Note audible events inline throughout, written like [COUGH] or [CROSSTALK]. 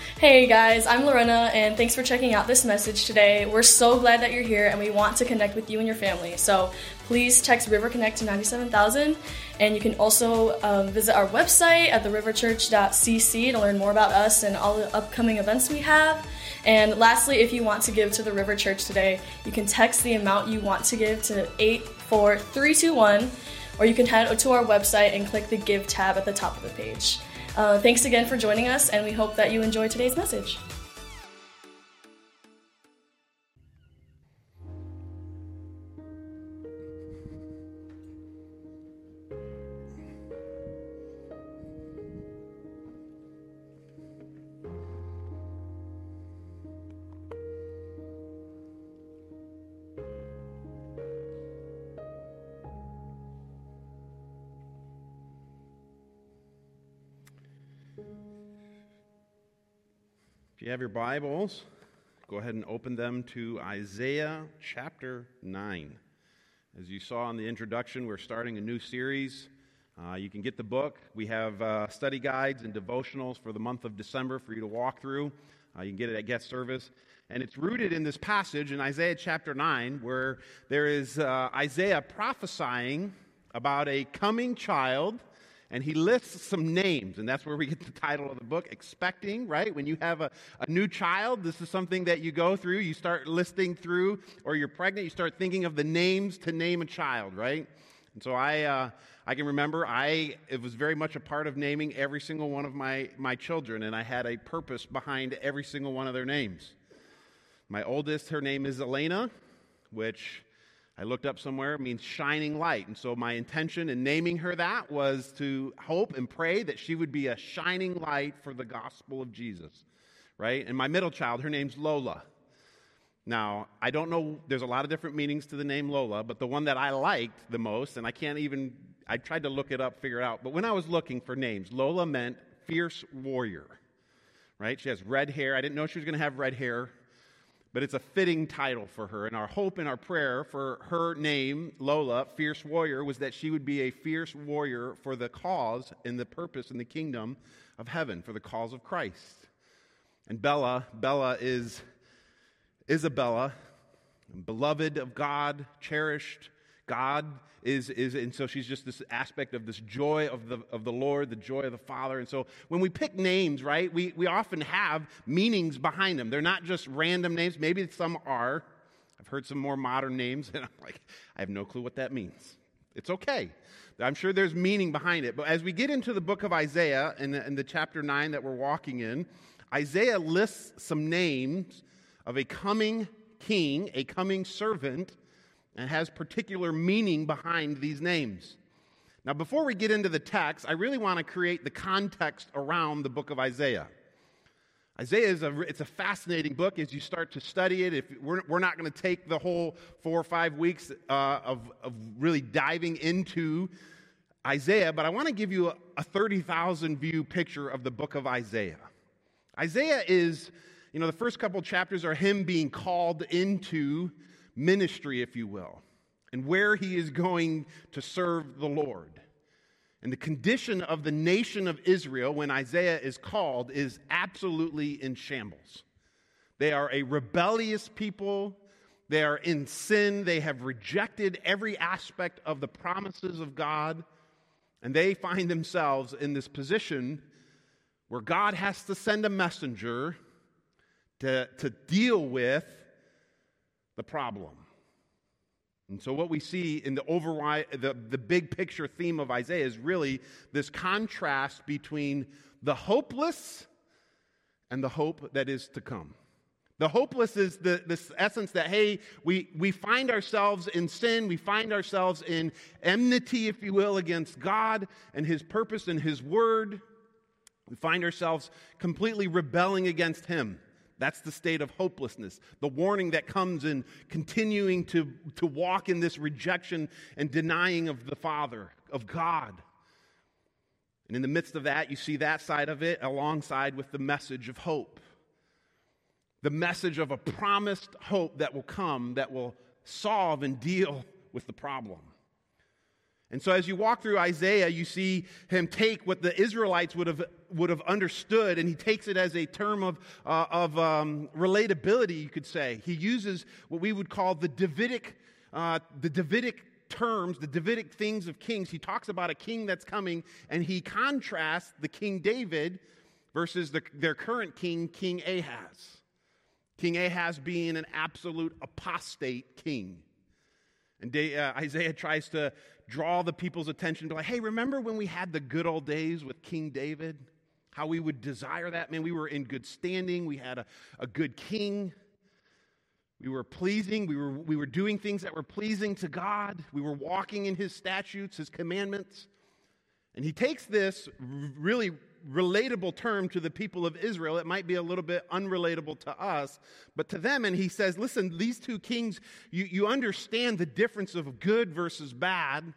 Hey guys, I'm Lorena, and thanks for checking out this message today. We're so glad that you're here, and we want to connect with you and your family. So please text River Connect to 97000, and you can also um, visit our website at theriverchurch.cc to learn more about us and all the upcoming events we have. And lastly, if you want to give to the River Church today, you can text the amount you want to give to 84321, or you can head to our website and click the Give tab at the top of the page. Uh, thanks again for joining us, and we hope that you enjoy today's message. You have your Bibles, go ahead and open them to Isaiah chapter 9. As you saw in the introduction, we're starting a new series. Uh, you can get the book. We have uh, study guides and devotionals for the month of December for you to walk through. Uh, you can get it at guest service. And it's rooted in this passage in Isaiah chapter 9, where there is uh, Isaiah prophesying about a coming child and he lists some names, and that's where we get the title of the book, Expecting, right? When you have a, a new child, this is something that you go through. You start listing through, or you're pregnant, you start thinking of the names to name a child, right? And so I, uh, I can remember I it was very much a part of naming every single one of my, my children, and I had a purpose behind every single one of their names. My oldest, her name is Elena, which I looked up somewhere, it means shining light. And so my intention in naming her that was to hope and pray that she would be a shining light for the gospel of Jesus, right? And my middle child, her name's Lola. Now, I don't know, there's a lot of different meanings to the name Lola, but the one that I liked the most, and I can't even, I tried to look it up, figure it out, but when I was looking for names, Lola meant fierce warrior, right? She has red hair. I didn't know she was going to have red hair but it's a fitting title for her. And our hope and our prayer for her name, Lola, Fierce Warrior, was that she would be a fierce warrior for the cause and the purpose and the kingdom of heaven, for the cause of Christ. And Bella, Bella is Isabella, beloved of God, cherished, God is, is, and so she's just this aspect of this joy of the, of the Lord, the joy of the Father. And so when we pick names, right, we, we often have meanings behind them. They're not just random names. Maybe some are. I've heard some more modern names, [LAUGHS] and I'm like, I have no clue what that means. It's okay. I'm sure there's meaning behind it. But as we get into the book of Isaiah and the, the chapter 9 that we're walking in, Isaiah lists some names of a coming king, a coming servant and has particular meaning behind these names. Now, before we get into the text, I really want to create the context around the book of Isaiah. Isaiah is a, it's a fascinating book as you start to study it. If we're, we're not going to take the whole four or five weeks uh, of, of really diving into Isaiah, but I want to give you a, a 30,000 view picture of the book of Isaiah. Isaiah is, you know, the first couple chapters are him being called into ministry, if you will, and where he is going to serve the Lord. And the condition of the nation of Israel when Isaiah is called is absolutely in shambles. They are a rebellious people. They are in sin. They have rejected every aspect of the promises of God. And they find themselves in this position where God has to send a messenger to, to deal with the problem. And so, what we see in the override, the, the big picture theme of Isaiah is really this contrast between the hopeless and the hope that is to come. The hopeless is the, this essence that, hey, we, we find ourselves in sin, we find ourselves in enmity, if you will, against God and His purpose and His word. We find ourselves completely rebelling against Him. That's the state of hopelessness. The warning that comes in continuing to, to walk in this rejection and denying of the Father, of God. And in the midst of that, you see that side of it alongside with the message of hope. The message of a promised hope that will come, that will solve and deal with the problem. And so, as you walk through Isaiah, you see him take what the Israelites would have, would have understood, and he takes it as a term of, uh, of um, relatability, you could say. He uses what we would call the Davidic, uh, the Davidic terms, the Davidic things of kings. He talks about a king that's coming, and he contrasts the King David versus the, their current king, King Ahaz. King Ahaz being an absolute apostate king. And uh, Isaiah tries to draw the people's attention to like, hey, remember when we had the good old days with King David? How we would desire that? Man, we were in good standing. We had a, a good king. We were pleasing. We were, we were doing things that were pleasing to God. We were walking in his statutes, his commandments. And he takes this really relatable term to the people of Israel. It might be a little bit unrelatable to us, but to them, and he says, listen, these two kings, you, you understand the difference of good versus bad. And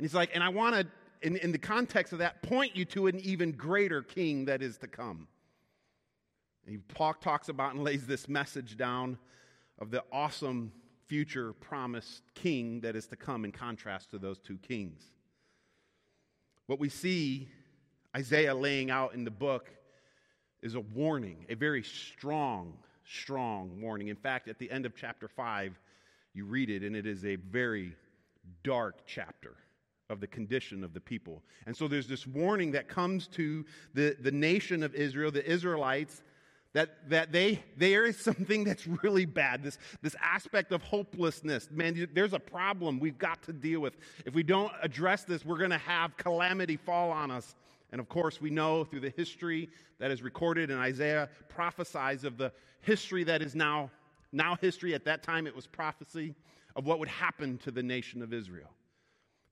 he's like, and I want to, in, in the context of that, point you to an even greater king that is to come. And he talks about and lays this message down of the awesome future promised king that is to come in contrast to those two kings. What we see Isaiah laying out in the book is a warning, a very strong, strong warning. In fact, at the end of chapter 5, you read it, and it is a very dark chapter of the condition of the people. And so there's this warning that comes to the, the nation of Israel, the Israelites, that, that they, there is something [LAUGHS] that's really bad, this, this aspect of hopelessness. Man, there's a problem we've got to deal with. If we don't address this, we're going to have calamity fall on us. And of course, we know through the history that is recorded and Isaiah prophesies of the history that is now, now history. At that time, it was prophecy of what would happen to the nation of Israel.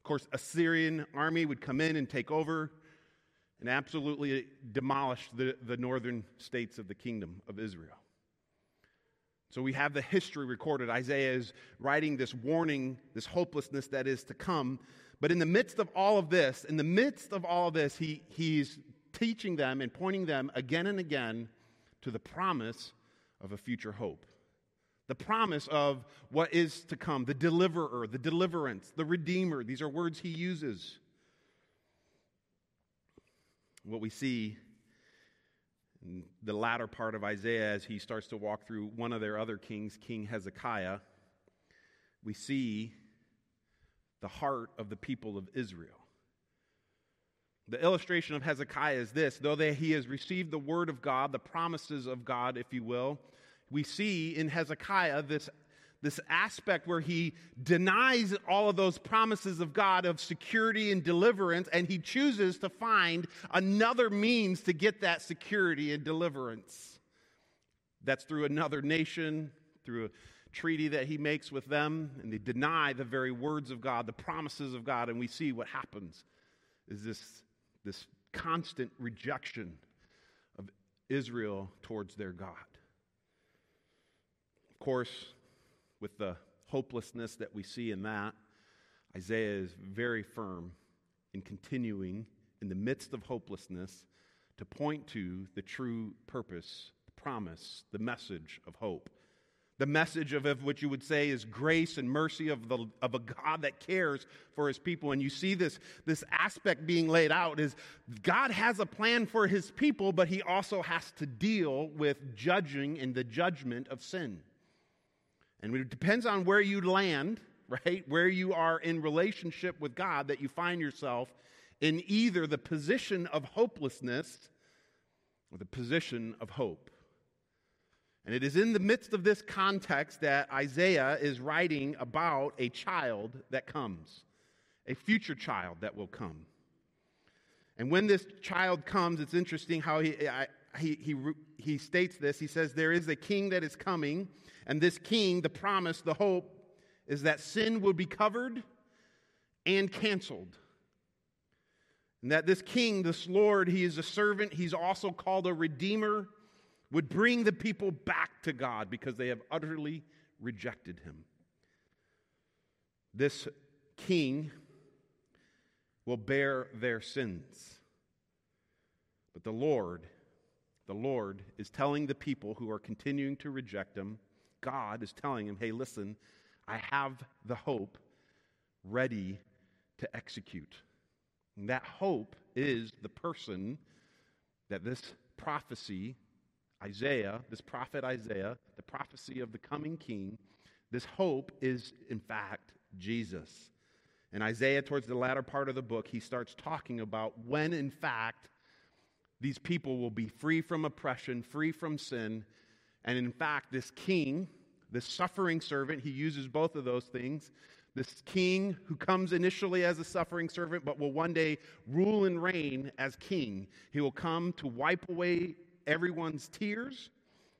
Of course, Assyrian army would come in and take over and absolutely demolish the, the northern states of the kingdom of Israel. So we have the history recorded. Isaiah is writing this warning, this hopelessness that is to come. But in the midst of all of this, in the midst of all of this, he, he's teaching them and pointing them again and again to the promise of a future hope. The promise of what is to come, the deliverer, the deliverance, the redeemer. These are words he uses. What we see in the latter part of Isaiah as he starts to walk through one of their other kings, King Hezekiah, we see the heart of the people of Israel. The illustration of Hezekiah is this though they, he has received the word of God, the promises of God, if you will, we see in Hezekiah this, this aspect where he denies all of those promises of God of security and deliverance, and he chooses to find another means to get that security and deliverance. That's through another nation, through a treaty that he makes with them, and they deny the very words of God, the promises of God, and we see what happens is this, this constant rejection of Israel towards their God. Course, with the hopelessness that we see in that, Isaiah is very firm in continuing in the midst of hopelessness to point to the true purpose, the promise, the message of hope the message of, of what you would say is grace and mercy of, the, of a God that cares for his people. And you see this, this aspect being laid out is God has a plan for his people, but he also has to deal with judging and the judgment of sin. And it depends on where you land, right? Where you are in relationship with God, that you find yourself in either the position of hopelessness or the position of hope. And it is in the midst of this context that Isaiah is writing about a child that comes, a future child that will come. And when this child comes, it's interesting how he, he, he, he states this. He says, There is a king that is coming, and this king, the promise, the hope, is that sin will be covered and canceled. And that this king, this Lord, he is a servant, he's also called a redeemer would bring the people back to God because they have utterly rejected him. This king will bear their sins. But the Lord, the Lord is telling the people who are continuing to reject him, God is telling him, hey, listen, I have the hope ready to execute. And that hope is the person that this prophecy, Isaiah, this prophet Isaiah, the prophecy of the coming king, this hope is, in fact, Jesus. And Isaiah, towards the latter part of the book, he starts talking about when, in fact, these people will be free from oppression, free from sin. And in fact, this king, this suffering servant, he uses both of those things. This king who comes initially as a suffering servant, but will one day rule and reign as king. He will come to wipe away everyone's tears.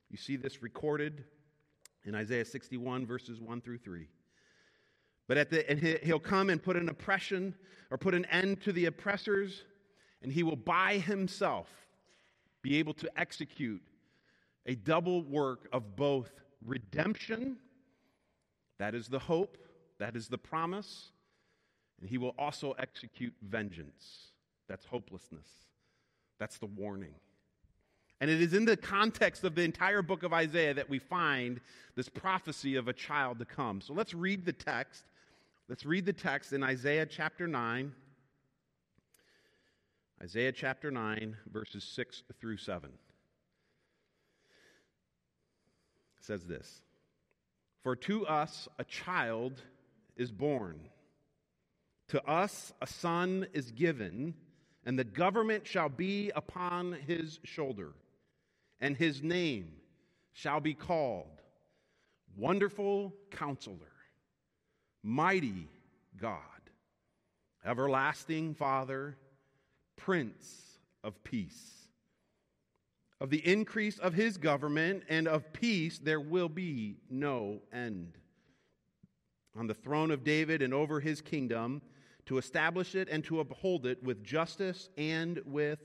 You see this recorded in Isaiah 61, verses 1 through 3. But at the, and he'll come and put an oppression or put an end to the oppressors, and he will by himself be able to execute a double work of both redemption, that is the hope, that is the promise, and he will also execute vengeance. That's hopelessness. That's the warning. And it is in the context of the entire book of Isaiah that we find this prophecy of a child to come. So let's read the text. Let's read the text in Isaiah chapter 9. Isaiah chapter 9, verses 6 through 7. Says this For to us a child is born, to us a son is given, and the government shall be upon his shoulder and his name shall be called Wonderful Counselor, Mighty God, Everlasting Father, Prince of Peace. Of the increase of his government and of peace there will be no end. On the throne of David and over his kingdom, to establish it and to uphold it with justice and with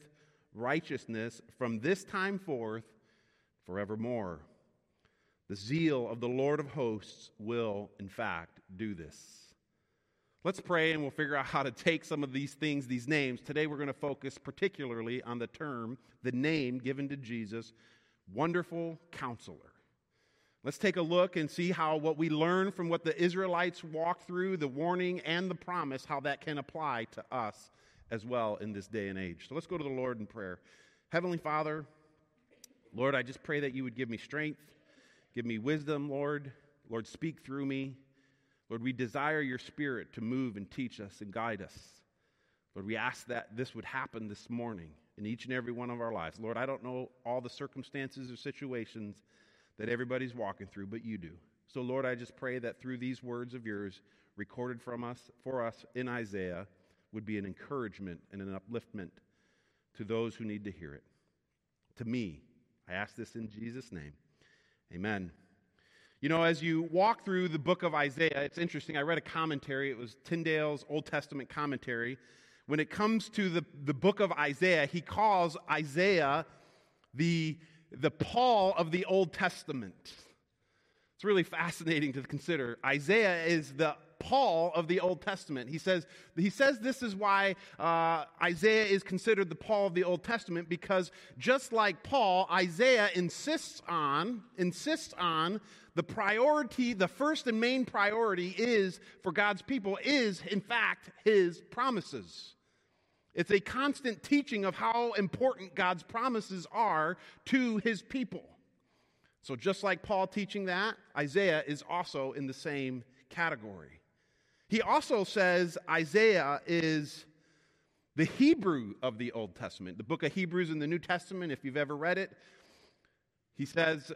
righteousness from this time forth forevermore. The zeal of the Lord of hosts will, in fact, do this. Let's pray and we'll figure out how to take some of these things, these names. Today we're going to focus particularly on the term, the name given to Jesus, Wonderful Counselor. Let's take a look and see how what we learn from what the Israelites walked through, the warning and the promise, how that can apply to us as well in this day and age. So let's go to the Lord in prayer. Heavenly Father, Lord, I just pray that you would give me strength, give me wisdom, Lord. Lord, speak through me. Lord, we desire your spirit to move and teach us and guide us. Lord, we ask that this would happen this morning in each and every one of our lives. Lord, I don't know all the circumstances or situations that everybody's walking through, but you do. So, Lord, I just pray that through these words of yours recorded from us for us in Isaiah, would be an encouragement and an upliftment to those who need to hear it. To me, I ask this in Jesus' name. Amen. You know, as you walk through the book of Isaiah, it's interesting. I read a commentary, it was Tyndale's Old Testament commentary. When it comes to the, the book of Isaiah, he calls Isaiah the, the Paul of the Old Testament. It's really fascinating to consider. Isaiah is the Paul of the Old Testament. He says, he says this is why uh, Isaiah is considered the Paul of the Old Testament because just like Paul, Isaiah insists on, insists on the priority, the first and main priority is for God's people is in fact his promises. It's a constant teaching of how important God's promises are to his people. So, just like Paul teaching that, Isaiah is also in the same category. He also says Isaiah is the Hebrew of the Old Testament. The book of Hebrews in the New Testament, if you've ever read it, he says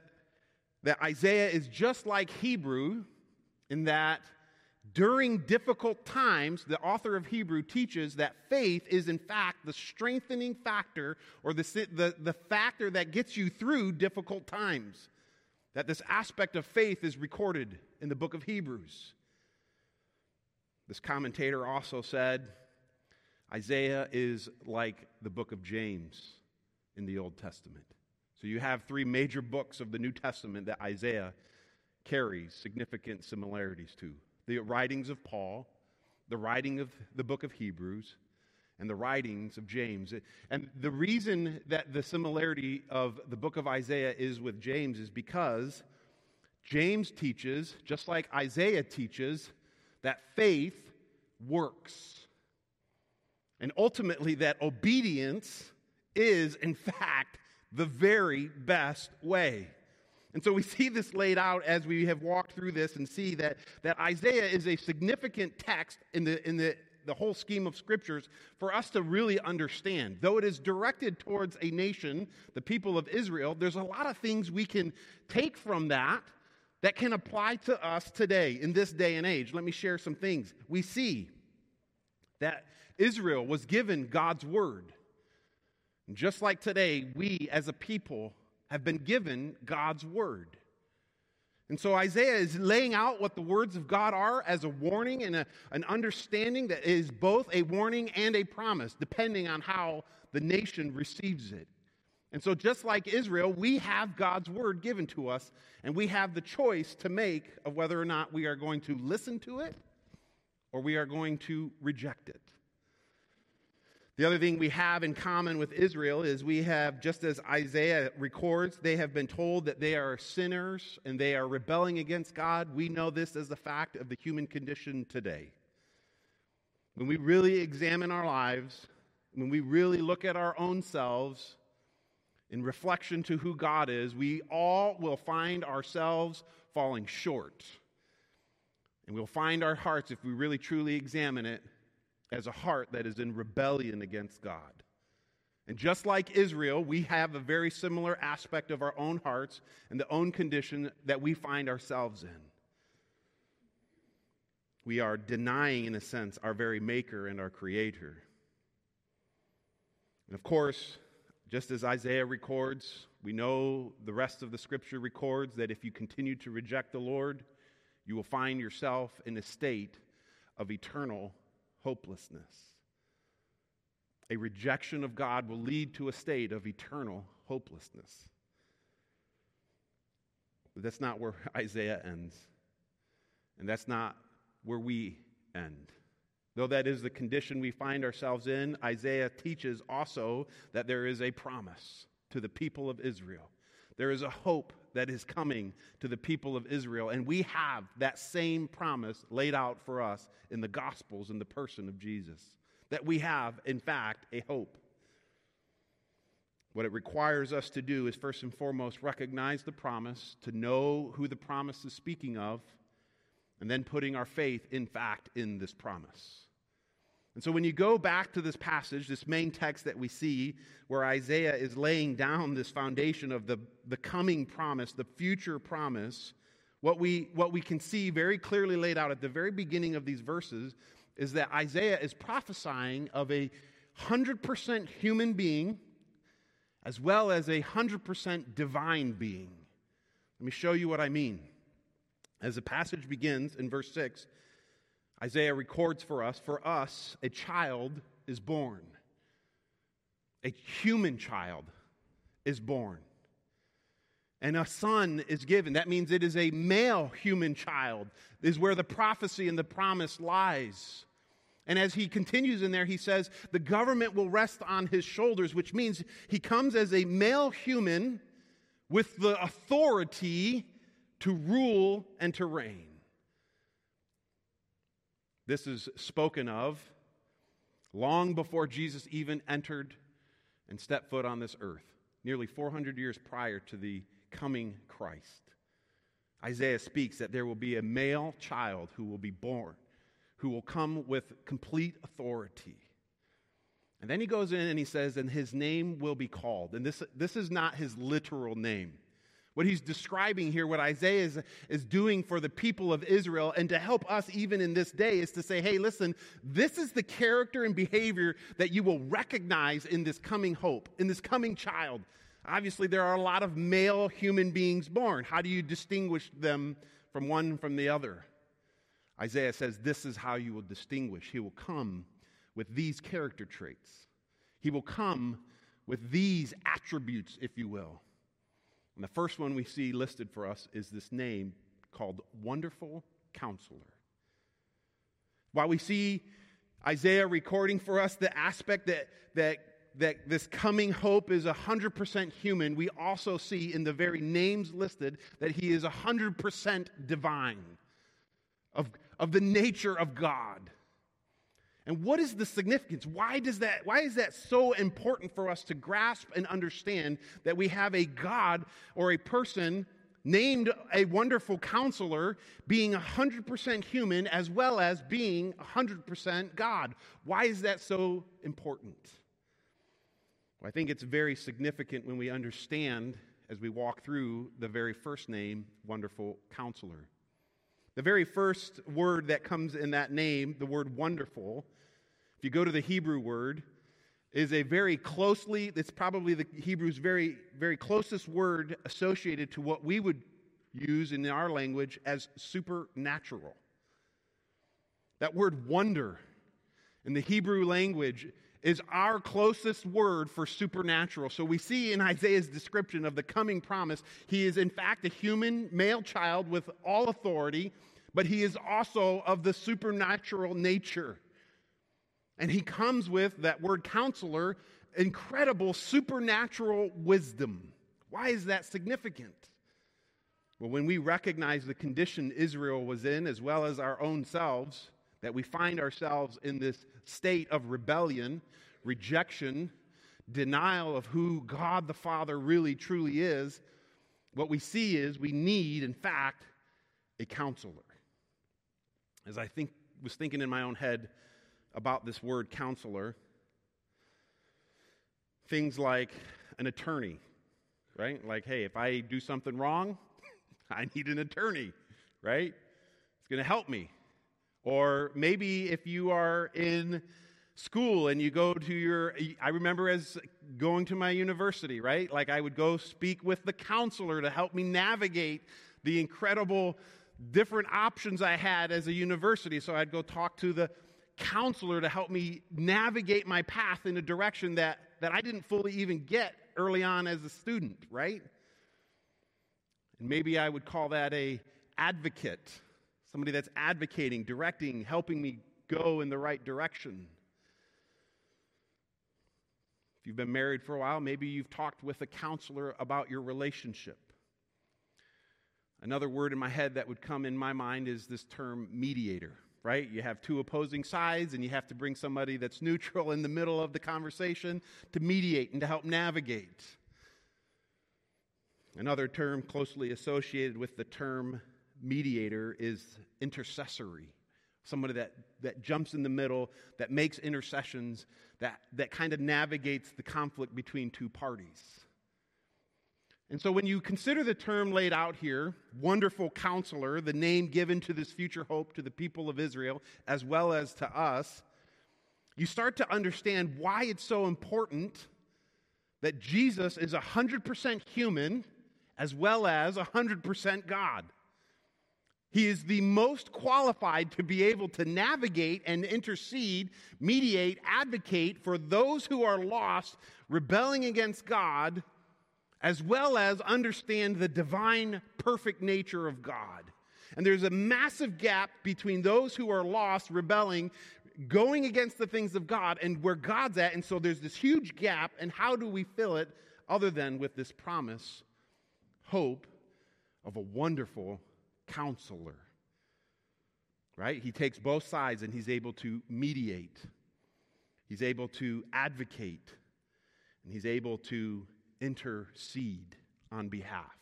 that Isaiah is just like Hebrew in that during difficult times, the author of Hebrew teaches that faith is, in fact, the strengthening factor or the, the, the factor that gets you through difficult times. That this aspect of faith is recorded in the book of Hebrews. This commentator also said Isaiah is like the book of James in the Old Testament. So you have three major books of the New Testament that Isaiah carries significant similarities to the writings of Paul, the writing of the book of Hebrews, and the writings of James. And the reason that the similarity of the book of Isaiah is with James is because James teaches, just like Isaiah teaches, that faith works. And ultimately, that obedience is, in fact, the very best way. And so we see this laid out as we have walked through this and see that, that Isaiah is a significant text in the, in the, the whole scheme of scriptures for us to really understand. Though it is directed towards a nation, the people of Israel, there's a lot of things we can take from that that can apply to us today in this day and age. Let me share some things. We see that Israel was given God's word. And just like today, we as a people have been given God's word. And so Isaiah is laying out what the words of God are as a warning and a, an understanding that is both a warning and a promise, depending on how the nation receives it. And so, just like Israel, we have God's word given to us, and we have the choice to make of whether or not we are going to listen to it or we are going to reject it. The other thing we have in common with Israel is we have, just as Isaiah records, they have been told that they are sinners and they are rebelling against God. We know this as a fact of the human condition today. When we really examine our lives, when we really look at our own selves in reflection to who God is, we all will find ourselves falling short. And we'll find our hearts, if we really truly examine it, as a heart that is in rebellion against God. And just like Israel, we have a very similar aspect of our own hearts and the own condition that we find ourselves in. We are denying, in a sense, our very maker and our creator. And of course, just as Isaiah records, we know the rest of the scripture records that if you continue to reject the Lord, you will find yourself in a state of eternal hopelessness. A rejection of God will lead to a state of eternal hopelessness. But that's not where [LAUGHS] Isaiah ends. And that's not where we end. Though that is the condition we find ourselves in, Isaiah teaches also that there is a promise to the people of Israel. There is a hope that is coming to the people of Israel. And we have that same promise laid out for us in the Gospels in the person of Jesus. That we have, in fact, a hope. What it requires us to do is first and foremost recognize the promise, to know who the promise is speaking of, and then putting our faith, in fact, in this promise. And so when you go back to this passage, this main text that we see, where Isaiah is laying down this foundation of the, the coming promise, the future promise, what we, what we can see very clearly laid out at the very beginning of these verses is that Isaiah is prophesying of a 100% human being as well as a 100% divine being. Let me show you what I mean. As the passage begins in verse 6, Isaiah records for us, for us, a child is born. A human child is born. And a son is given. That means it is a male human child, is where the prophecy and the promise lies. And as he continues in there, he says, the government will rest on his shoulders, which means he comes as a male human with the authority to rule and to reign. This is spoken of long before Jesus even entered and stepped foot on this earth, nearly 400 years prior to the coming Christ. Isaiah speaks that there will be a male child who will be born, who will come with complete authority. And then he goes in and he says, and his name will be called. And this, this is not his literal name. What he's describing here, what Isaiah is, is doing for the people of Israel, and to help us even in this day, is to say, hey, listen, this is the character and behavior that you will recognize in this coming hope, in this coming child. Obviously, there are a lot of male human beings born. How do you distinguish them from one from the other? Isaiah says, This is how you will distinguish. He will come with these character traits, he will come with these attributes, if you will. And the first one we see listed for us is this name called Wonderful Counselor. While we see Isaiah recording for us the aspect that, that, that this coming hope is 100% human, we also see in the very names listed that he is 100% divine, of, of the nature of God. And what is the significance? Why does that why is that so important for us to grasp and understand that we have a God or a person named a wonderful counselor being 100% human as well as being 100% God? Why is that so important? Well, I think it's very significant when we understand as we walk through the very first name, wonderful counselor. The very first word that comes in that name, the word wonderful, if you go to the Hebrew word, is a very closely, it's probably the Hebrew's very, very closest word associated to what we would use in our language as supernatural. That word wonder in the Hebrew language is our closest word for supernatural. So we see in Isaiah's description of the coming promise, he is in fact a human male child with all authority, but he is also of the supernatural nature. And he comes with that word counselor, incredible supernatural wisdom. Why is that significant? Well, when we recognize the condition Israel was in, as well as our own selves, that we find ourselves in this state of rebellion, rejection, denial of who God the Father really truly is, what we see is we need, in fact, a counselor. As I think, was thinking in my own head about this word counselor. Things like an attorney, right? Like, hey, if I do something wrong, [LAUGHS] I need an attorney, right? It's going to help me. Or maybe if you are in school and you go to your, I remember as going to my university, right? Like I would go speak with the counselor to help me navigate the incredible different options I had as a university. So I'd go talk to the counselor to help me navigate my path in a direction that, that I didn't fully even get early on as a student, right? And maybe I would call that a advocate, somebody that's advocating, directing, helping me go in the right direction. If you've been married for a while, maybe you've talked with a counselor about your relationship. Another word in my head that would come in my mind is this term mediator right? You have two opposing sides, and you have to bring somebody that's neutral in the middle of the conversation to mediate and to help navigate. Another term closely associated with the term mediator is intercessory. Somebody that, that jumps in the middle, that makes intercessions, that, that kind of navigates the conflict between two parties. And so, when you consider the term laid out here, wonderful counselor, the name given to this future hope to the people of Israel as well as to us, you start to understand why it's so important that Jesus is 100% human as well as 100% God. He is the most qualified to be able to navigate and intercede, mediate, advocate for those who are lost, rebelling against God as well as understand the divine, perfect nature of God. And there's a massive gap between those who are lost, rebelling, going against the things of God, and where God's at. And so there's this huge gap. And how do we fill it other than with this promise, hope of a wonderful counselor? Right? He takes both sides and he's able to mediate, he's able to advocate, and he's able to intercede on behalf.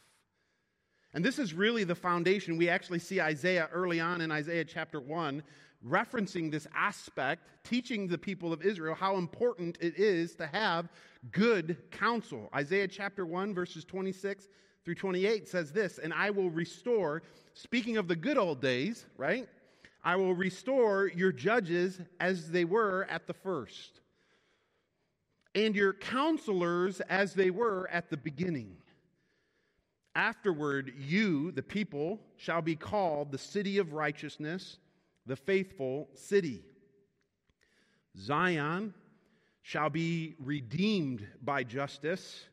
And this is really the foundation. We actually see Isaiah early on in Isaiah chapter 1 referencing this aspect, teaching the people of Israel how important it is to have good counsel. Isaiah chapter 1, verses 26 through 28 says this And I will restore, speaking of the good old days, right? I will restore your judges as they were at the first and your counselors as they were at the beginning. Afterward, you, the people, shall be called the city of righteousness, the faithful city. Zion shall be redeemed by justice,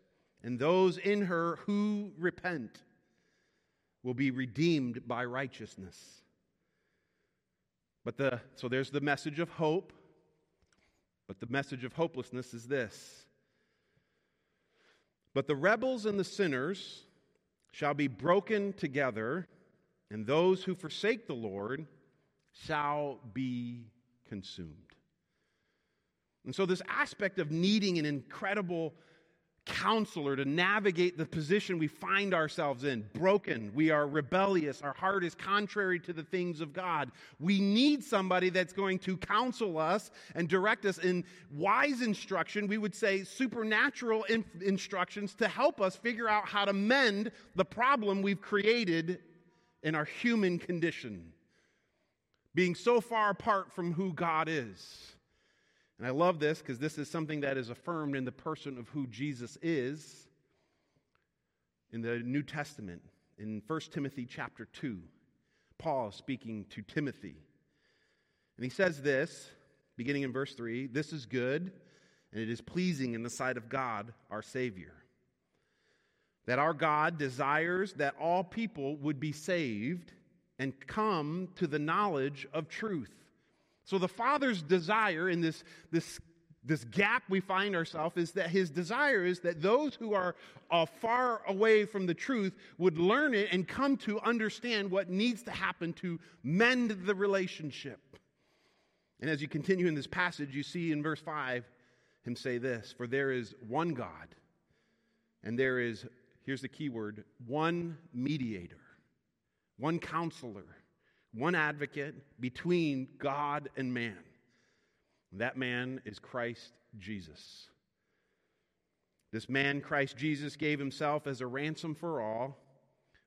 and those in her who repent will be redeemed by righteousness. But the so there's the message of hope. But the message of hopelessness is this But the rebels and the sinners shall be broken together, and those who forsake the Lord shall be consumed. And so, this aspect of needing an incredible counselor to navigate the position we find ourselves in broken, we are rebellious, our heart is contrary to the things of God. We need somebody that's going to counsel us and direct us in wise instruction, we would say supernatural in- instructions to help us figure out how to mend the problem we've created in our human condition, being so far apart from who God is. And I love this because this is something that is affirmed in the person of who Jesus is in the New Testament. In 1 Timothy chapter 2, Paul speaking to Timothy. And he says this, beginning in verse 3 This is good, and it is pleasing in the sight of God, our Savior. That our God desires that all people would be saved and come to the knowledge of truth. So the Father's desire in this, this, this gap we find ourselves is that his desire is that those who are uh, far away from the truth would learn it and come to understand what needs to happen to mend the relationship. And as you continue in this passage, you see in verse 5 him say this For there is one God, and there is, here's the key word, one mediator, one counselor one advocate between God and man. That man is Christ Jesus. This man, Christ Jesus, gave himself as a ransom for all,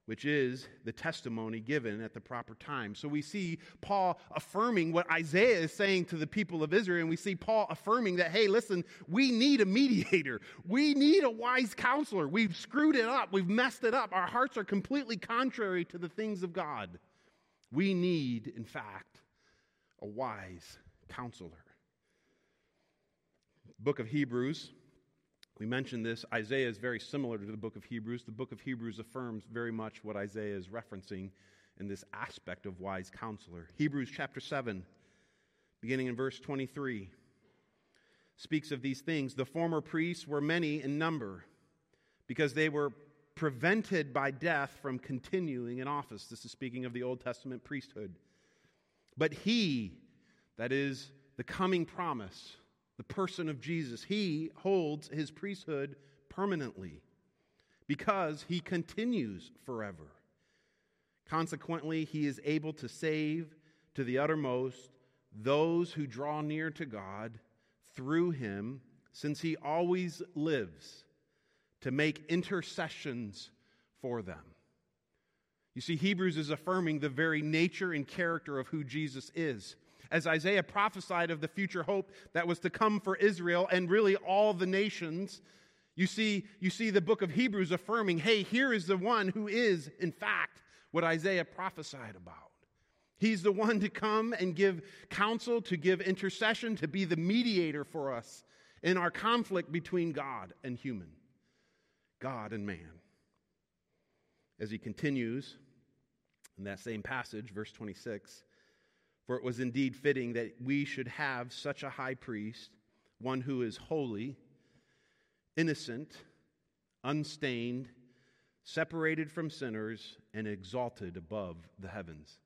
which is the testimony given at the proper time. So we see Paul affirming what Isaiah is saying to the people of Israel, and we see Paul affirming that, hey, listen, we need a mediator. We need a wise counselor. We've screwed it up, we've messed it up. Our hearts are completely contrary to the things of God. We need, in fact, a wise counselor. Book of Hebrews, we mentioned this. Isaiah is very similar to the book of Hebrews. The book of Hebrews affirms very much what Isaiah is referencing in this aspect of wise counselor. Hebrews chapter 7, beginning in verse 23, speaks of these things. The former priests were many in number because they were prevented by death from continuing in office. This is speaking of the Old Testament priesthood. But he, that is the coming promise, the person of Jesus, he holds his priesthood permanently because he continues forever. Consequently, he is able to save to the uttermost those who draw near to God through him, since he always lives to make intercessions for them. You see, Hebrews is affirming the very nature and character of who Jesus is. As Isaiah prophesied of the future hope that was to come for Israel and really all the nations, you see, you see the book of Hebrews affirming, hey, here is the one who is, in fact, what Isaiah prophesied about. He's the one to come and give counsel, to give intercession, to be the mediator for us in our conflict between God and human. God and man. As he continues in that same passage, verse 26 For it was indeed fitting that we should have such a high priest, one who is holy, innocent, unstained, separated from sinners, and exalted above the heavens.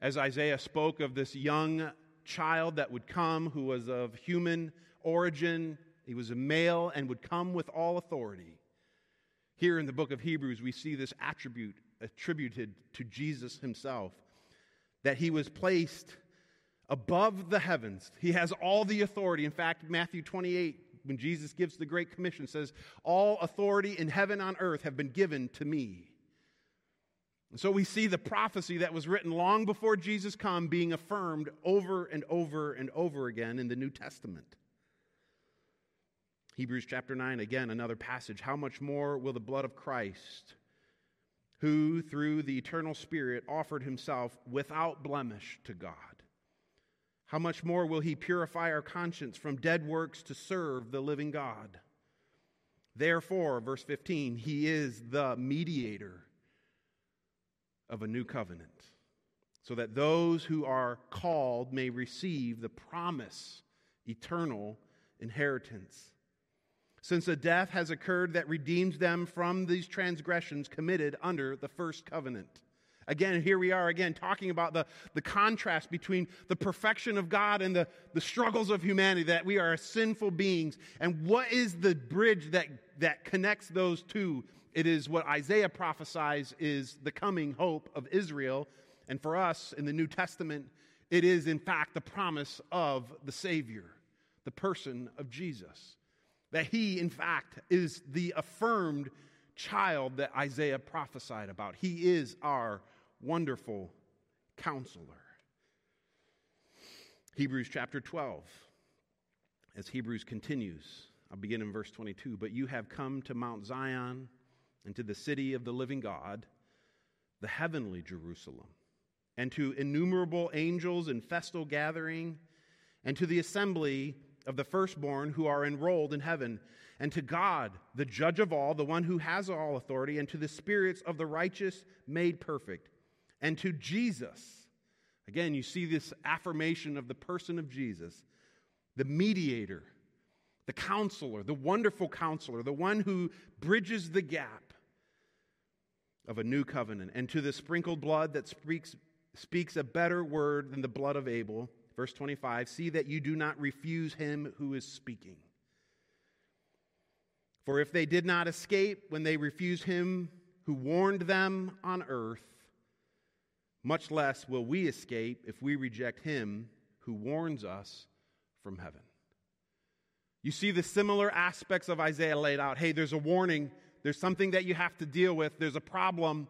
As Isaiah spoke of this young child that would come who was of human origin, he was a male and would come with all authority. Here in the book of Hebrews, we see this attribute attributed to Jesus himself that he was placed above the heavens. He has all the authority. In fact, Matthew 28, when Jesus gives the Great Commission, says, All authority in heaven and on earth have been given to me. And so we see the prophecy that was written long before Jesus come being affirmed over and over and over again in the New Testament. Hebrews chapter 9, again, another passage. How much more will the blood of Christ, who through the eternal Spirit offered himself without blemish to God, how much more will he purify our conscience from dead works to serve the living God? Therefore, verse 15, he is the mediator of a new covenant, so that those who are called may receive the promise, eternal inheritance since a death has occurred that redeems them from these transgressions committed under the first covenant. Again, here we are again talking about the, the contrast between the perfection of God and the, the struggles of humanity, that we are sinful beings. And what is the bridge that, that connects those two? It is what Isaiah prophesies is the coming hope of Israel. And for us in the New Testament, it is in fact the promise of the Savior, the person of Jesus. That he, in fact, is the affirmed child that Isaiah prophesied about. He is our wonderful counselor. Hebrews chapter 12. As Hebrews continues, I'll begin in verse 22. But you have come to Mount Zion and to the city of the living God, the heavenly Jerusalem, and to innumerable angels in festal gathering, and to the assembly of the firstborn who are enrolled in heaven, and to God, the judge of all, the one who has all authority, and to the spirits of the righteous made perfect and to Jesus. Again, you see this affirmation of the person of Jesus, the mediator, the counselor, the wonderful counselor, the one who bridges the gap of a new covenant, and to the sprinkled blood that speaks, speaks a better word than the blood of Abel. Verse 25 See that you do not refuse him who is speaking. For if they did not escape when they refused him who warned them on earth, much less will we escape if we reject him who warns us from heaven. You see the similar aspects of Isaiah laid out. Hey, there's a warning, there's something that you have to deal with, there's a problem.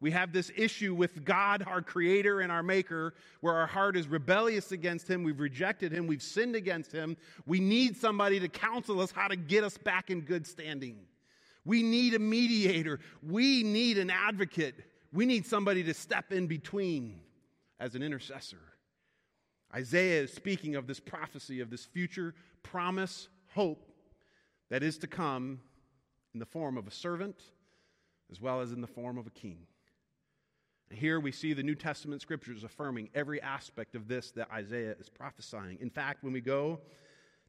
We have this issue with God, our creator and our maker, where our heart is rebellious against him. We've rejected him. We've sinned against him. We need somebody to counsel us how to get us back in good standing. We need a mediator. We need an advocate we need somebody to step in between as an intercessor. Isaiah is speaking of this prophecy, of this future promise, hope that is to come in the form of a servant as well as in the form of a king. Here we see the New Testament scriptures affirming every aspect of this that Isaiah is prophesying. In fact, when we go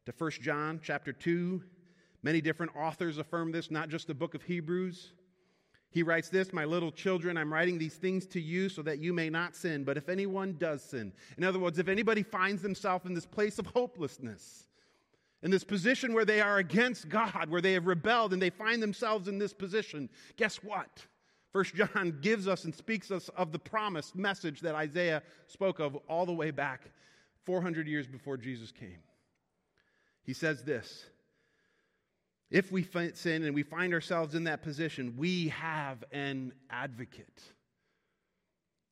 to 1 John chapter 2, many different authors affirm this, not just the book of Hebrews. He writes this My little children, I'm writing these things to you so that you may not sin. But if anyone does sin, in other words, if anybody finds themselves in this place of hopelessness, in this position where they are against God, where they have rebelled and they find themselves in this position, guess what? First John gives us and speaks us of the promised message that Isaiah spoke of all the way back 400 years before Jesus came. He says this if we sin and we find ourselves in that position, we have an advocate.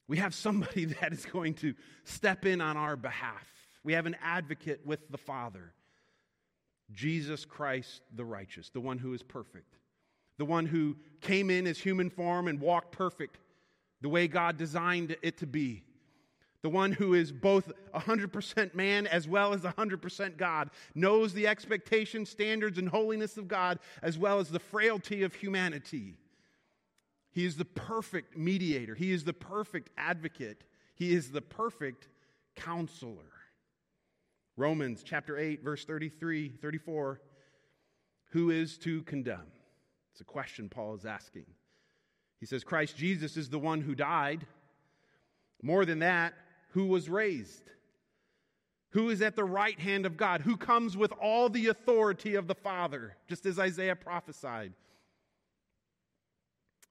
We have somebody [LAUGHS] that is going to step in on our behalf. We have an advocate with the Father Jesus Christ the righteous, the one who is perfect, the one who came in as human form and walked perfect the way God designed it to be the one who is both 100% man as well as 100% God, knows the expectations, standards, and holiness of God as well as the frailty of humanity. He is the perfect mediator, He is the perfect advocate, He is the perfect counselor. Romans chapter 8, verse 33, 34. Who is to condemn? It's a question Paul is asking. He says, Christ Jesus is the one who died. More than that, who was raised, who is at the right hand of God, who comes with all the authority of the Father, just as Isaiah prophesied.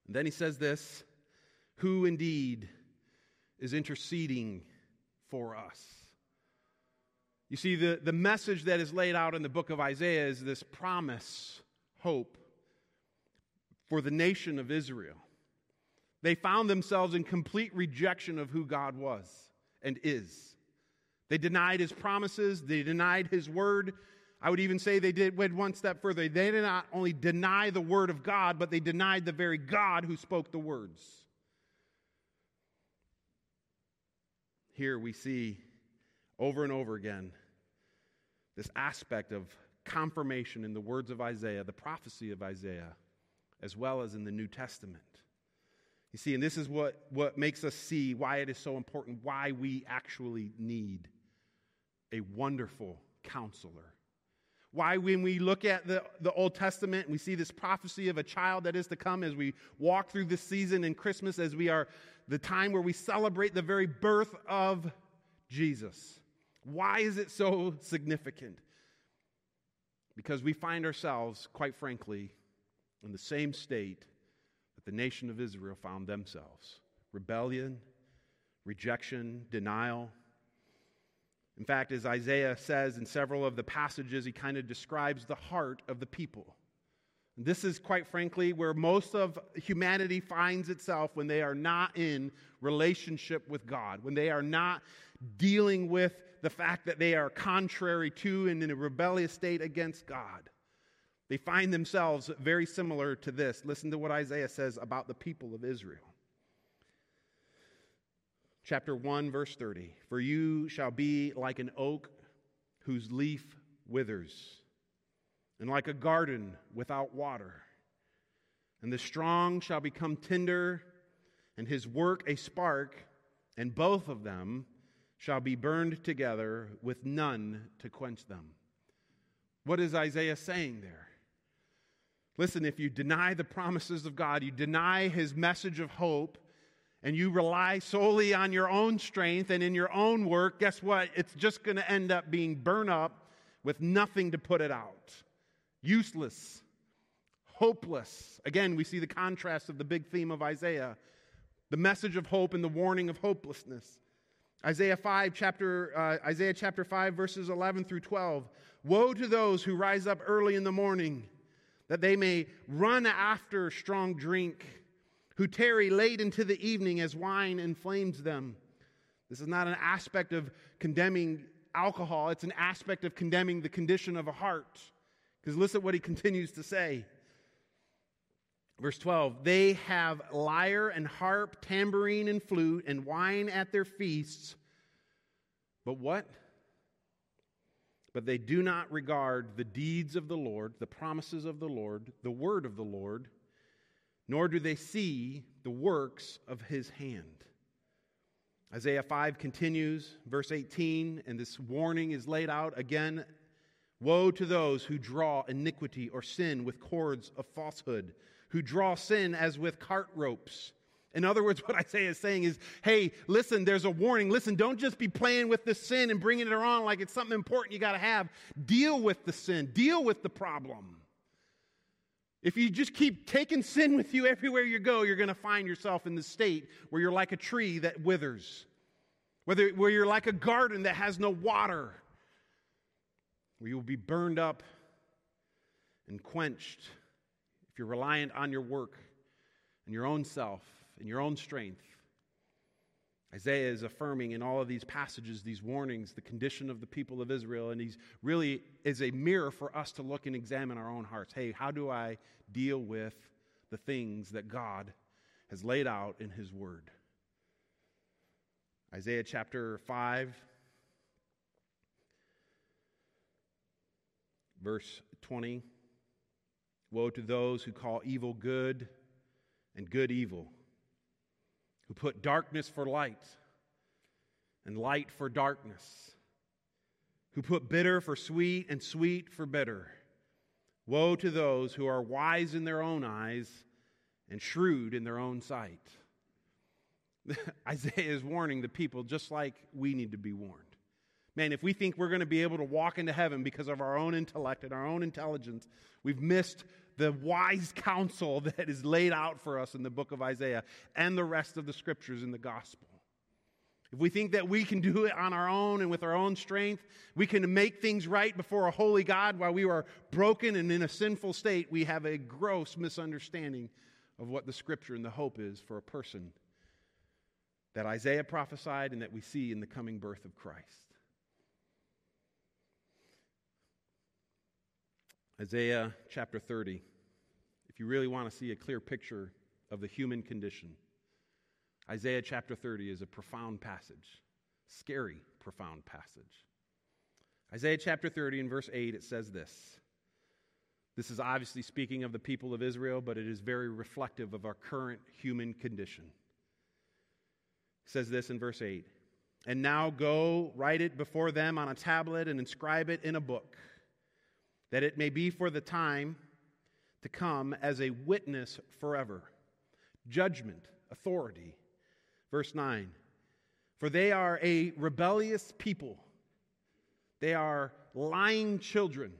And then he says this who indeed is interceding for us. You see, the, the message that is laid out in the book of Isaiah is this promise, hope for the nation of Israel. They found themselves in complete rejection of who God was and is. They denied his promises, they denied his word. I would even say they did went one step further. They did not only deny the word of God, but they denied the very God who spoke the words. Here we see over and over again this aspect of confirmation in the words of Isaiah, the prophecy of Isaiah, as well as in the New Testament. You see, and this is what, what makes us see why it is so important, why we actually need a wonderful counselor. Why, when we look at the, the Old Testament and we see this prophecy of a child that is to come as we walk through this season in Christmas, as we are the time where we celebrate the very birth of Jesus. Why is it so significant? Because we find ourselves, quite frankly, in the same state that the nation of Israel found themselves rebellion, rejection, denial. In fact, as Isaiah says in several of the passages, he kind of describes the heart of the people. This is, quite frankly, where most of humanity finds itself when they are not in relationship with God, when they are not dealing with the fact that they are contrary to and in a rebellious state against God. They find themselves very similar to this. Listen to what Isaiah says about the people of Israel chapter 1, verse 30. For you shall be like an oak whose leaf withers, and like a garden without water. And the strong shall become tender, and his work a spark, and both of them shall be burned together with none to quench them. What is Isaiah saying there? Listen, if you deny the promises of God, you deny his message of hope, and you rely solely on your own strength and in your own work, guess what? It's just going to end up being burned up with nothing to put it out. Useless, hopeless. Again, we see the contrast of the big theme of Isaiah the message of hope and the warning of hopelessness. Isaiah 5 chapter uh, Isaiah chapter 5 verses 11 through 12. Woe to those who rise up early in the morning that they may run after strong drink who tarry late into the evening as wine inflames them. This is not an aspect of condemning alcohol, it's an aspect of condemning the condition of a heart. Because listen what he [LAUGHS] continues to say. Verse 12, they have lyre and harp, tambourine and flute, and wine at their feasts. But what? But they do not regard the deeds of the Lord, the promises of the Lord, the word of the Lord nor do they see the works of his hand. Isaiah 5 continues, verse 18, and this warning is laid out again. Woe to those who draw iniquity or sin with cords of falsehood, who draw sin as with cart ropes. In other words, [LAUGHS] what Isaiah is saying is, hey, listen, there's a warning. Listen, don't just be playing with the sin and bringing it around like it's something important you got to have. Deal with the sin, deal with the problem. If you just keep taking sin with you everywhere you go, you're going to find yourself in the state where you're like a tree that withers, whether, where you're like a garden that has no water, where you will be burned up and quenched if you're reliant on your work and your own self and your own strength. Isaiah is affirming in all of these passages, these warnings, the condition of the people of Israel, and he's really is a mirror for us to look and examine our own hearts. Hey, how do I deal with the things that God has laid out in his word? Isaiah chapter 5, verse 20. Woe to those who call evil good and good evil put darkness for light and light for darkness, who put bitter for sweet and sweet for bitter. Woe to those who are wise in their own eyes and shrewd in their own sight. [LAUGHS] Isaiah is warning the people just like we need to be warned. Man, if we think we're going to be able to walk into heaven because of our own intellect and our own intelligence, we've missed the wise counsel [LAUGHS] that is laid out for us in the book of Isaiah and the rest of the scriptures in the gospel. If we think that we can do it on our own and with our own strength, we can make things right before a holy God while we are broken and in a sinful state, we have a gross misunderstanding of what the scripture and the hope is for a person that Isaiah prophesied and that we see in the coming birth of Christ. Isaiah chapter 30, if you really want to see a clear picture of the human condition, Isaiah chapter 30 is a profound passage, scary, profound passage. Isaiah chapter 30 and verse 8, it says this. This is obviously speaking of the people of Israel, but it is very reflective of our current human condition. It says this in verse 8 And now go, write it before them on a tablet, and inscribe it in a book that it may be for the time to come as a witness forever. Judgment, authority. Verse 9 For they are a rebellious people, they are lying children.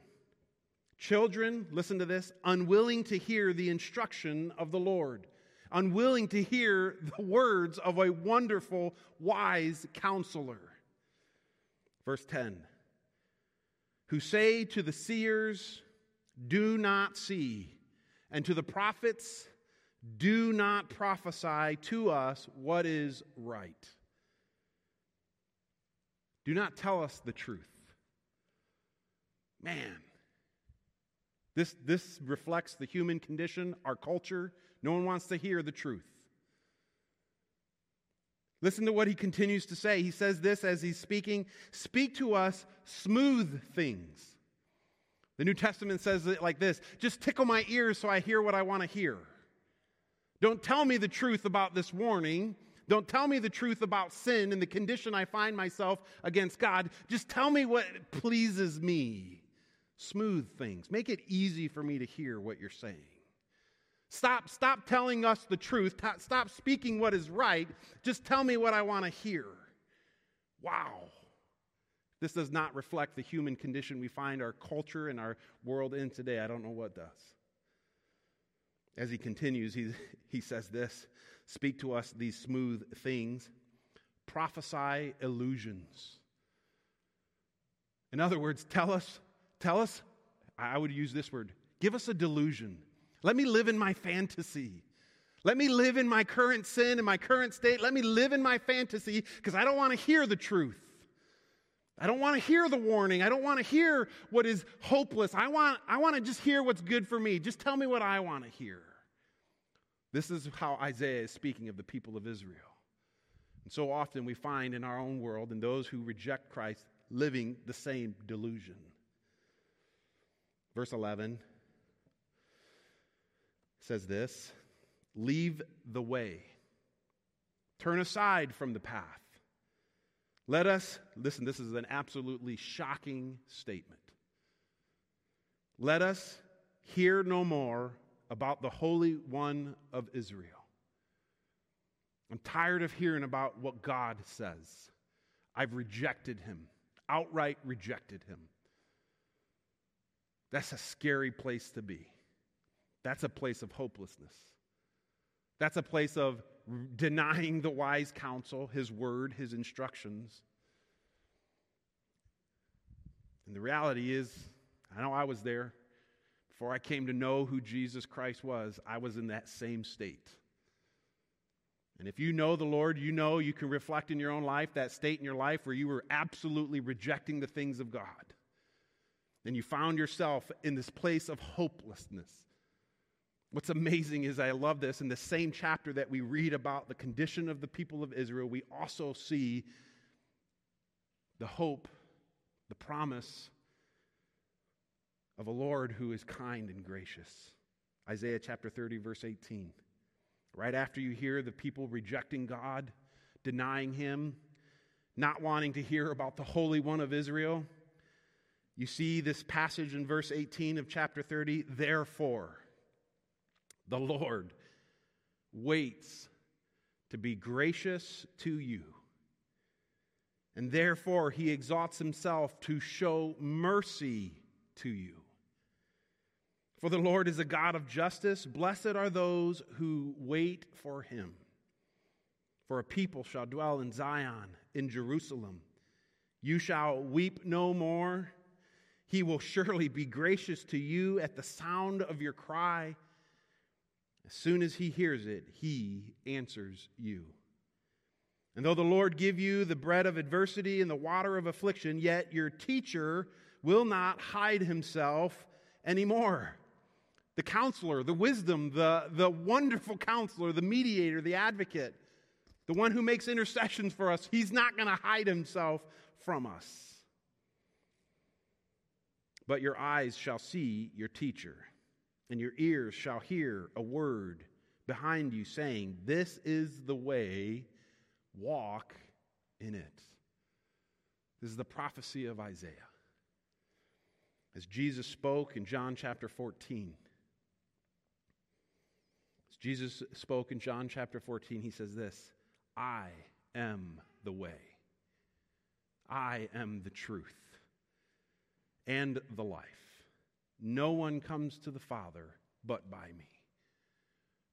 Children, listen to this, unwilling to hear the instruction of the Lord, unwilling to hear the words of a wonderful, wise counselor. Verse 10 Who say to the seers, Do not see, and to the prophets, Do not prophesy to us what is right. Do not tell us the truth. Man, this, this reflects the human condition, our culture. No one wants to hear the truth. Listen to what he continues to say. He says this as he's speaking Speak to us smooth things. The New Testament says it like this just tickle my ears so I hear what I want to hear. Don't tell me the truth about this warning. Don't tell me the truth about sin and the condition I find myself against God. Just tell me what pleases me smooth things. Make it easy for me to hear what you're saying. Stop, stop telling us the truth. Stop speaking what is right. Just tell me what I want to hear. Wow. This does not reflect the human condition we find our culture and our world in today. I don't know what does. As he continues, he, he says this Speak to us these smooth things, prophesy illusions. In other words, tell us Tell us, I would use this word, give us a delusion. Let me live in my fantasy. Let me live in my current sin and my current state. Let me live in my fantasy because I don't want to hear the truth. I don't want to hear the warning. I don't want to hear what is hopeless. I want, I want to just hear what's good for me. Just tell me what I want to hear. This is how Isaiah is speaking of the people of Israel. And so often we find in our own world and those who reject Christ living the same delusion. Verse 11 says this Leave the way, turn aside from the path. Let us, listen, this is an absolutely shocking statement. Let us hear no more about the Holy One of Israel. I'm tired of hearing about what God says. I've rejected him, outright rejected him. That's a scary place to be. That's a place of hopelessness. That's a place of denying the wise counsel, his word, his instructions. And the reality is, I know I was there. Before I came to know who Jesus Christ was, I was in that same state. And if you know the Lord, you know you can reflect in your own life that state in your life where you were absolutely rejecting the things of God and you found yourself in this place of hopelessness. What's amazing is I love this in the same chapter that we read about the condition of the people of Israel, we also see the hope, the promise of a Lord who is kind and gracious. Isaiah chapter 30, verse 18. Right after you hear the people rejecting God, denying Him, not wanting to hear about the Holy One of Israel, you see this passage in verse 18 of chapter 30. Therefore, the Lord waits to be gracious to you. And therefore, he exalts himself to show mercy to you. For the Lord is a God of justice. Blessed are those who wait for him. For a people shall dwell in Zion, in Jerusalem. You shall weep no more he will surely be gracious to you at the sound of your cry. As soon as he hears it, he answers you. And though the Lord give you the bread of adversity and the water of affliction, yet your teacher will not hide himself anymore. The counselor, the wisdom, the, the wonderful counselor, the mediator, the advocate, the one who makes intercessions for us, he's not going to hide himself from us. But your eyes shall see your teacher, and your ears shall hear a word behind you saying, This is the way, walk in it. This is the prophecy of Isaiah. As Jesus spoke in John chapter 14, as Jesus spoke in John chapter 14, he says this I am the way, I am the truth, and the life. No one comes to the Father but by me.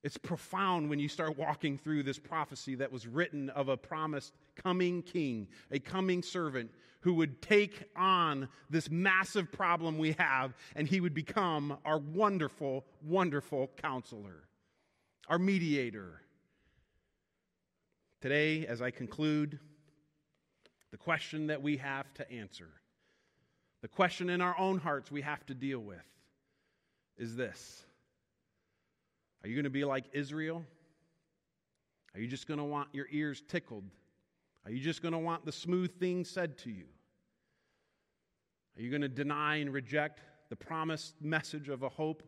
It's profound when you start walking through this prophecy that was written of a promised coming king, a coming servant who would take on this massive problem we have and he would become our wonderful, wonderful counselor, our mediator. Today, as I conclude, the question that we have to answer, the question in our own hearts we have to deal with, is this Are you going to be like Israel? Are you just going to want your ears tickled? Are you just going to want the smooth things said to you? Are you going to deny and reject the promised message of a hope,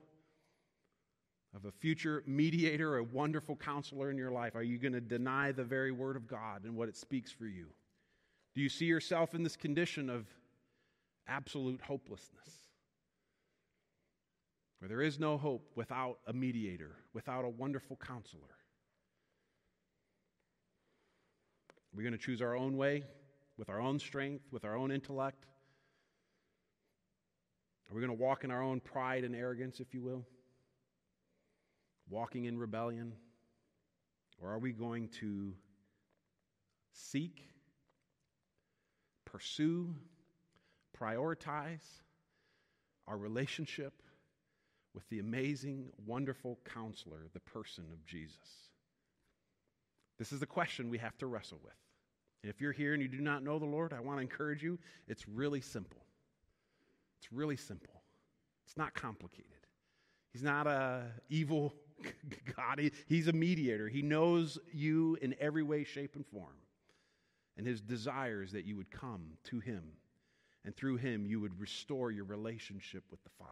of a future mediator, a wonderful counselor in your life? Are you going to deny the very word of God and what it speaks for you? Do you see yourself in this condition of absolute hopelessness? Where there is no hope without a mediator, without a wonderful counselor. We're we going to choose our own way, with our own strength, with our own intellect? Are we going to walk in our own pride and arrogance, if you will? Walking in rebellion? Or are we going to seek, pursue, prioritize our relationship with the amazing, wonderful counselor, the person of Jesus? This is the question we have to wrestle with. And if you're here and you do not know the Lord, I want to encourage you. It's really simple. It's really simple. It's not complicated. He's not a evil [LAUGHS] God. He's a mediator. He knows you in every way, shape, and form. And his desire is that you would come to him. And through him, you would restore your relationship with the Father.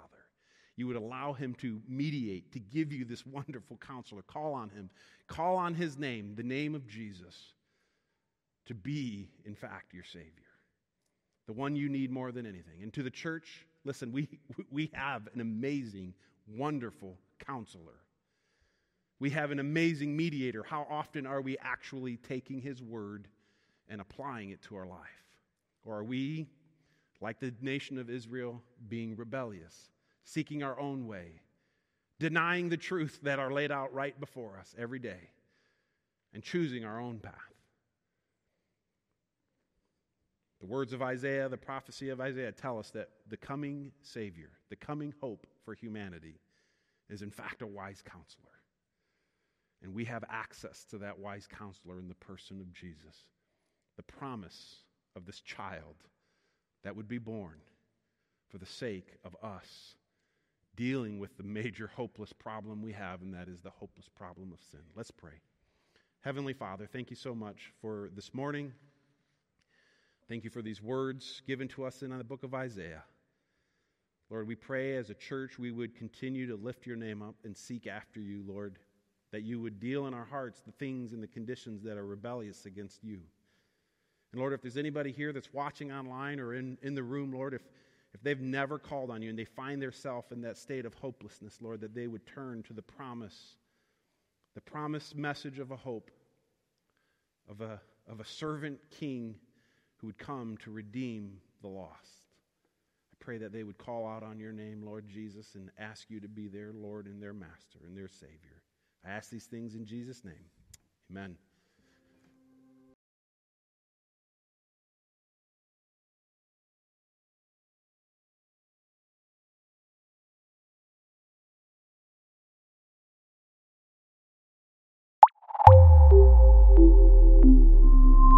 You would allow him to mediate, to give you this [LAUGHS] wonderful counselor. Call on him. Call on his name, the name of Jesus, to be, in fact, your Savior. The one you need more than anything. And to the church, listen, we, [LAUGHS] we have an amazing, wonderful counselor. We have an amazing mediator. How often are we actually taking his word and applying it to our life? Or are we, like the nation of Israel, being rebellious, seeking our own way, denying the truth that are laid out right before us every day, and choosing our own path? The words of Isaiah, the prophecy of Isaiah tell us that the coming Savior, the coming hope for humanity, is in fact a wise counselor. And we have access to that wise counselor in the person of Jesus. The promise of this child that would be born for the sake of us dealing with the major hopeless problem we have, and that is the hopeless problem of sin. Let's pray. Heavenly Father, thank you so much for this morning. Thank you for these words given to us in the book of Isaiah. Lord, we pray as a church we would continue to lift your name up and seek after you, Lord, that you would deal in our hearts the things and the conditions that are rebellious against you. And Lord, if there's anybody here that's watching online or in, in the room, Lord, if, if they've never called on you and they find themselves in that state of hopelessness, Lord, that they would turn to the promise, the promised message of a hope, of a, of a servant king who would come to redeem the lost. I pray that they would call out on your name, Lord Jesus, and ask you to be their Lord and their Master and their Savior. I ask these things in Jesus' name. Amen.